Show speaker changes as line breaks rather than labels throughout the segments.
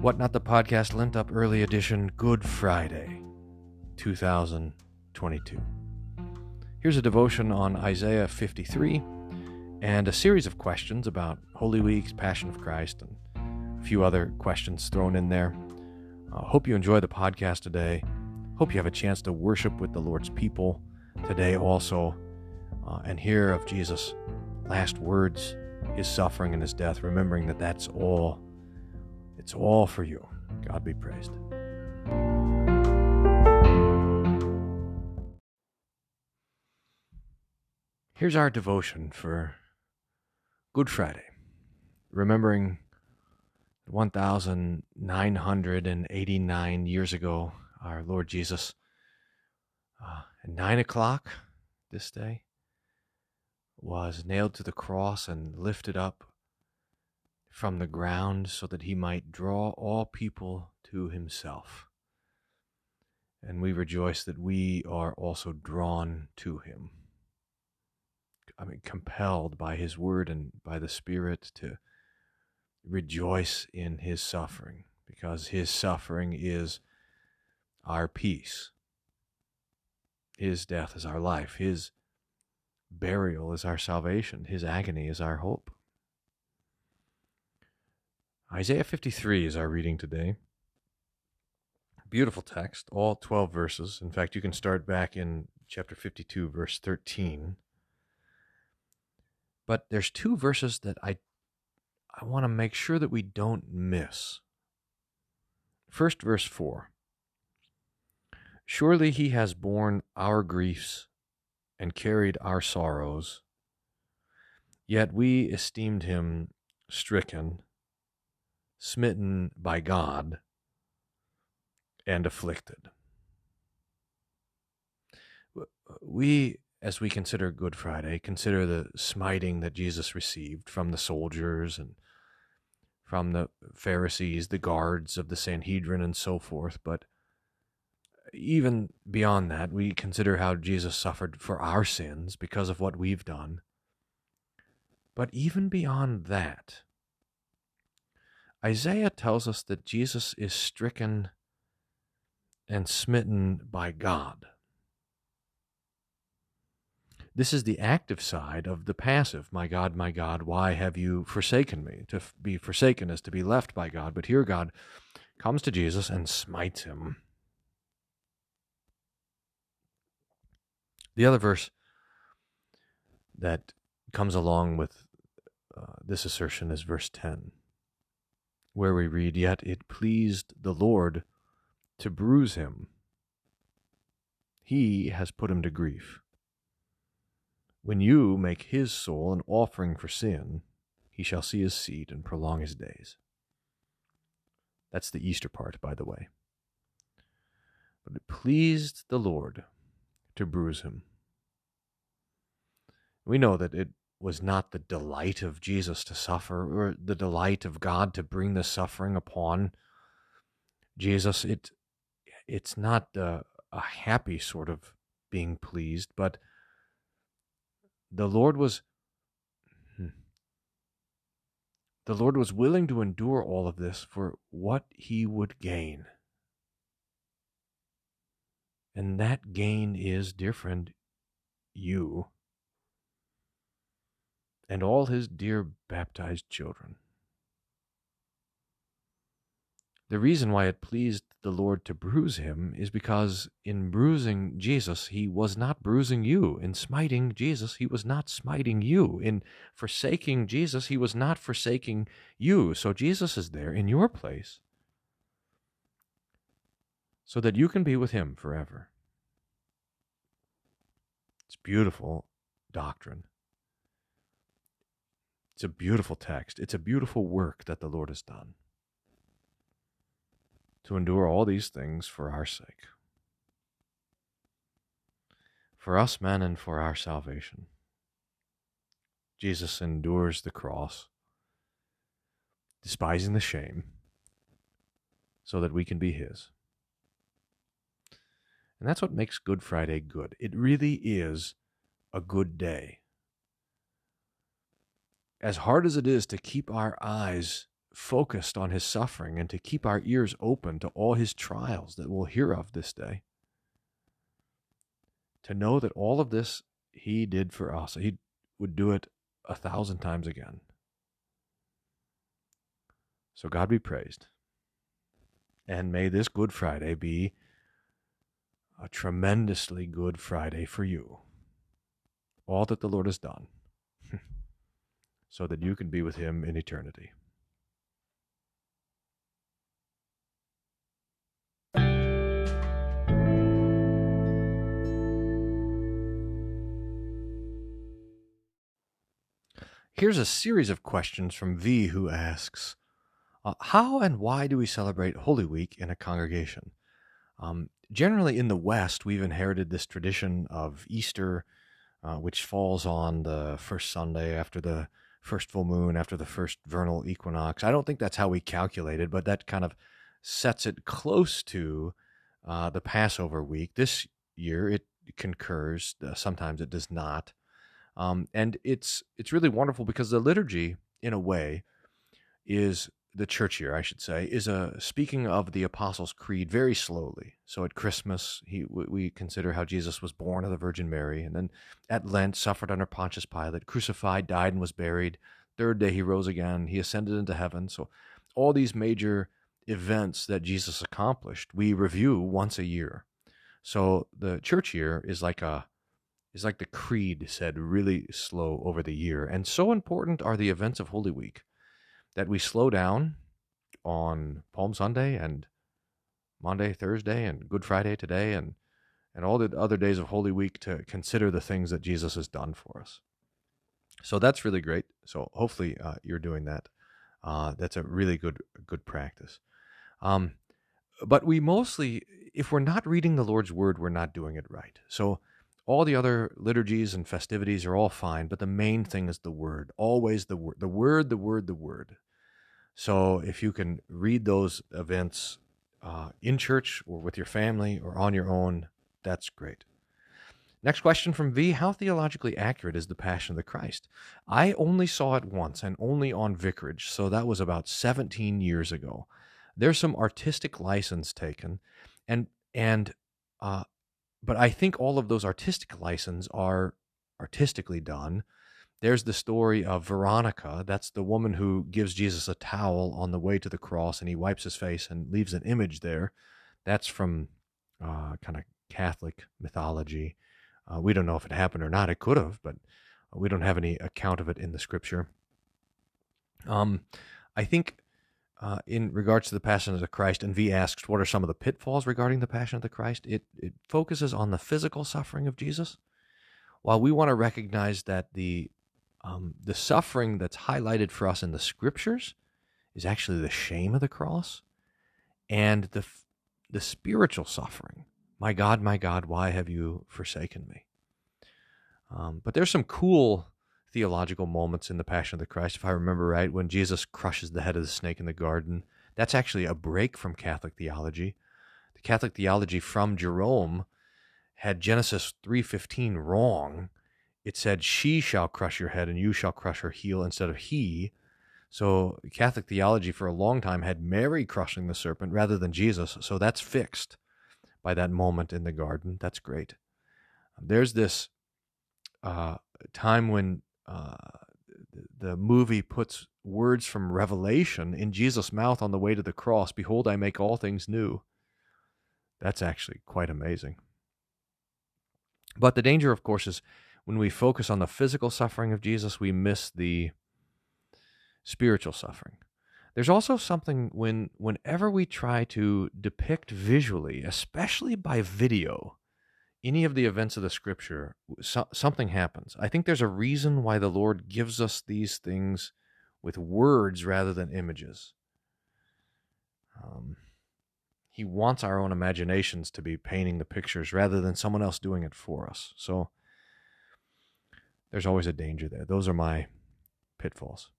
What Not the Podcast Lent Up Early Edition, Good Friday, 2022. Here's a devotion on Isaiah 53 and a series of questions about Holy Weeks, Passion of Christ, and a few other questions thrown in there. I uh, hope you enjoy the podcast today. Hope you have a chance to worship with the Lord's people today also uh, and hear of Jesus' last words, his suffering and his death, remembering that that's all it's all for you. God be praised. Here's our devotion for Good Friday, remembering 1,989 years ago, our Lord Jesus, uh, at 9 o'clock this day, was nailed to the cross and lifted up from the ground so that he might draw all people to himself. And we rejoice that we are also drawn to him. I mean, compelled by his word and by the Spirit to rejoice in his suffering, because his suffering is our peace. His death is our life. His burial is our salvation. His agony is our hope. Isaiah 53 is our reading today. Beautiful text, all 12 verses. In fact, you can start back in chapter 52, verse 13. But there's two verses that I I want to make sure that we don't miss. First verse 4. Surely he has borne our griefs and carried our sorrows. Yet we esteemed him stricken smitten by God, and afflicted. We, as we consider Good Friday, consider the smiting that Jesus received from the soldiers and from the Pharisees, the guards of the Sanhedrin, and so forth. But even beyond that, we consider how Jesus suffered for our sins because of what we've done. But even beyond that, Isaiah tells us that Jesus is stricken and smitten by God. This is the active side of the passive. My God, my God, why have you forsaken me? To be forsaken is to be left by God. But here God comes to Jesus and smites him. The other verse that comes along with uh, this assertion is verse 10 where we read, Yet it pleased the Lord to bruise him. He has put him to grief. When you make his soul an offering for sin, he shall see his seed and prolong his days. That's the Easter part, by the way. But it pleased the Lord to bruise him. We know that it was not the delight of Jesus to suffer or the delight of God to bring the suffering upon Jesus. It it's not a, a happy sort of being pleased, but the Lord was hmm, the Lord was willing to endure all of this for what he would gain. And that gain is, dear friend, you and all his dear baptized children. The reason why it pleased the Lord to bruise him is because in bruising Jesus, he was not bruising you. In smiting Jesus, he was not smiting you. In forsaking Jesus, he was not forsaking you. So Jesus is there in your place so that you can be with him forever. It's beautiful doctrine. It's a beautiful text. It's a beautiful work that the Lord has done to endure all these things for our sake, for us men and for our salvation. Jesus endures the cross, despising the shame, so that we can be His. And that's what makes Good Friday good. It really is a good day as hard as it is to keep our eyes focused on his suffering and to keep our ears open to all his trials that we'll hear of this day. To know that all of this he did for us, he would do it a thousand times again. So God be praised. And may this Good Friday be a tremendously good Friday for you. All that the Lord has done, so that you can be with Him in eternity. Here's a series of questions from V who asks uh, How and why do we celebrate Holy Week in a congregation? Um, generally, in the West, we've inherited this tradition of Easter, uh, which falls on the first Sunday after the first full moon, after the first vernal equinox. I don't think that's how we calculate it, but that kind of sets it close to uh, the Passover week. This year, it concurs, uh, sometimes it does not. Um, and it's it's really wonderful because the liturgy, in a way, is the church year, I should say, is a speaking of the Apostles' Creed very slowly. So at Christmas, he we consider how Jesus was born of the Virgin Mary, and then at Lent suffered under Pontius Pilate, crucified, died, and was buried. Third day he rose again. He ascended into heaven. So all these major events that Jesus accomplished, we review once a year. So the church year is like a is like the creed said really slow over the year. And so important are the events of Holy Week that we slow down on Palm Sunday and Monday, Thursday, and Good Friday today, and, and all the other days of Holy Week to consider the things that Jesus has done for us. So that's really great. So hopefully uh, you're doing that. Uh, that's a really good good practice. Um, but we mostly, if we're not reading the Lord's Word, we're not doing it right. So all the other liturgies and festivities are all fine, but the main thing is the word. Always the word, the word, the word, the word. So if you can read those events uh, in church or with your family or on your own, that's great. Next question from V How theologically accurate is the Passion of the Christ? I only saw it once and only on Vicarage, so that was about 17 years ago. There's some artistic license taken, and and uh, but I think all of those artistic license are artistically done. There's the story of Veronica. That's the woman who gives Jesus a towel on the way to the cross and he wipes his face and leaves an image there. That's from uh, kind of Catholic mythology. Uh, we don't know if it happened or not. It could have, but we don't have any account of it in the scripture. Um, I think uh, in regards to the Passion of the Christ, and V asks, what are some of the pitfalls regarding the Passion of the Christ? It, it focuses on the physical suffering of Jesus, while we want to recognize that the um, the suffering that's highlighted for us in the Scriptures is actually the shame of the cross, and the the spiritual suffering. My God, my God, why have you forsaken me? Um, but there's some cool theological moments in the Passion of the Christ, if I remember right, when Jesus crushes the head of the snake in the garden. That's actually a break from Catholic theology. The Catholic theology from Jerome had Genesis 3:15 wrong. It said she shall crush your head and you shall crush her heel instead of he. So Catholic theology for a long time had Mary crushing the serpent rather than Jesus. So that's fixed by that moment in the garden. That's great. There's this uh, time when uh, the movie puts words from Revelation in Jesus' mouth on the way to the cross Behold, I make all things new. That's actually quite amazing. But the danger, of course, is when we focus on the physical suffering of Jesus, we miss the spiritual suffering. There's also something when whenever we try to depict visually, especially by video, any of the events of the scripture, so, something happens. I think there's a reason why the Lord gives us these things with words rather than images. Um, he wants our own imaginations to be painting the pictures rather than someone else doing it for us. So there's always a danger there. Those are my pitfalls.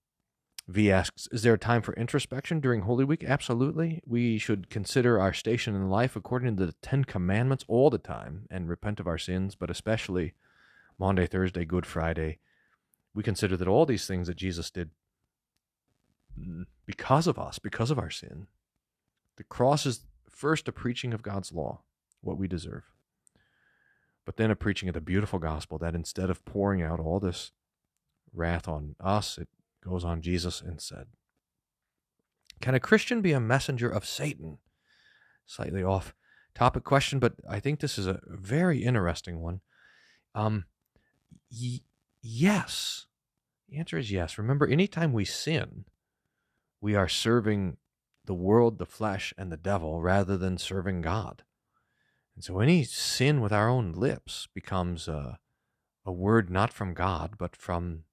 V asks, Is there a time for introspection during Holy Week? Absolutely. We should consider our station in life according to the Ten Commandments all the time and repent of our sins, but especially Monday, Thursday, Good Friday. We consider that all these things that Jesus did because of us, because of our sin. The cross is first a preaching of God's law, what we deserve, but then a preaching of the beautiful gospel that instead of pouring out all this wrath on us, it goes on Jesus instead. Can a Christian be a messenger of Satan? Slightly off topic question, but I think this is a very interesting one. Um, y- yes. The answer is yes. Remember, anytime we sin, we are serving the world, the flesh, and the devil rather than serving God. And so any sin with our own lips becomes a, a word not from God, but from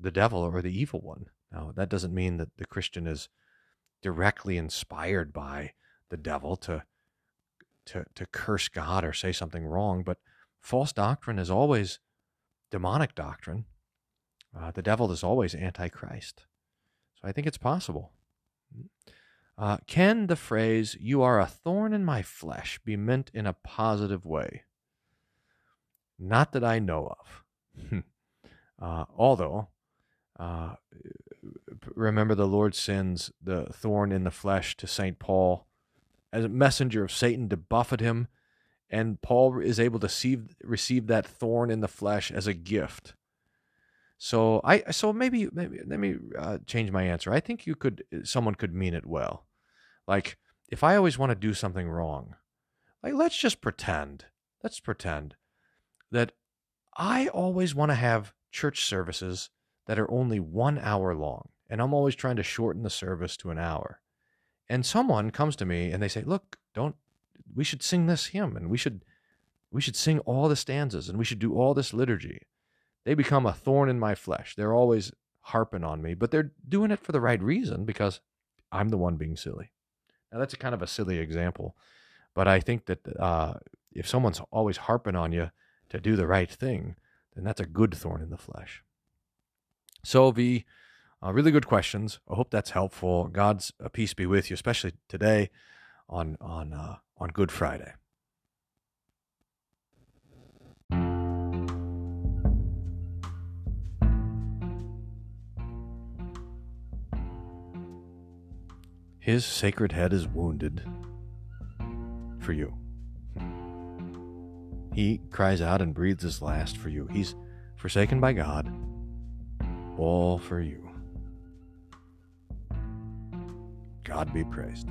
the devil or the evil one. Now, that doesn't mean that the Christian is directly inspired by the devil to, to, to curse God or say something wrong, but false doctrine is always demonic doctrine. Uh, the devil is always antichrist. So I think it's possible. Uh, can the phrase, you are a thorn in my flesh, be meant in a positive way? Not that I know of. uh, although, uh, remember the Lord sends the thorn in the flesh to St. Paul as a messenger of Satan to buffet him, and Paul is able to see, receive that thorn in the flesh as a gift. So I so maybe maybe let me uh, change my answer. I think you could someone could mean it well. Like if I always want to do something wrong, like let's just pretend. Let's pretend that I always want to have church services that are only 1 hour long and I'm always trying to shorten the service to an hour. And someone comes to me and they say, "Look, don't we should sing this hymn and we should we should sing all the stanzas and we should do all this liturgy." they become a thorn in my flesh. They're always harping on me, but they're doing it for the right reason because I'm the one being silly. Now, that's a kind of a silly example, but I think that uh, if someone's always harping on you to do the right thing, then that's a good thorn in the flesh. So, V, uh, really good questions. I hope that's helpful. God's peace be with you, especially today on on uh, on Good Friday. His sacred head is wounded for you. He cries out and breathes his last for you. He's forsaken by God, all for you. God be praised.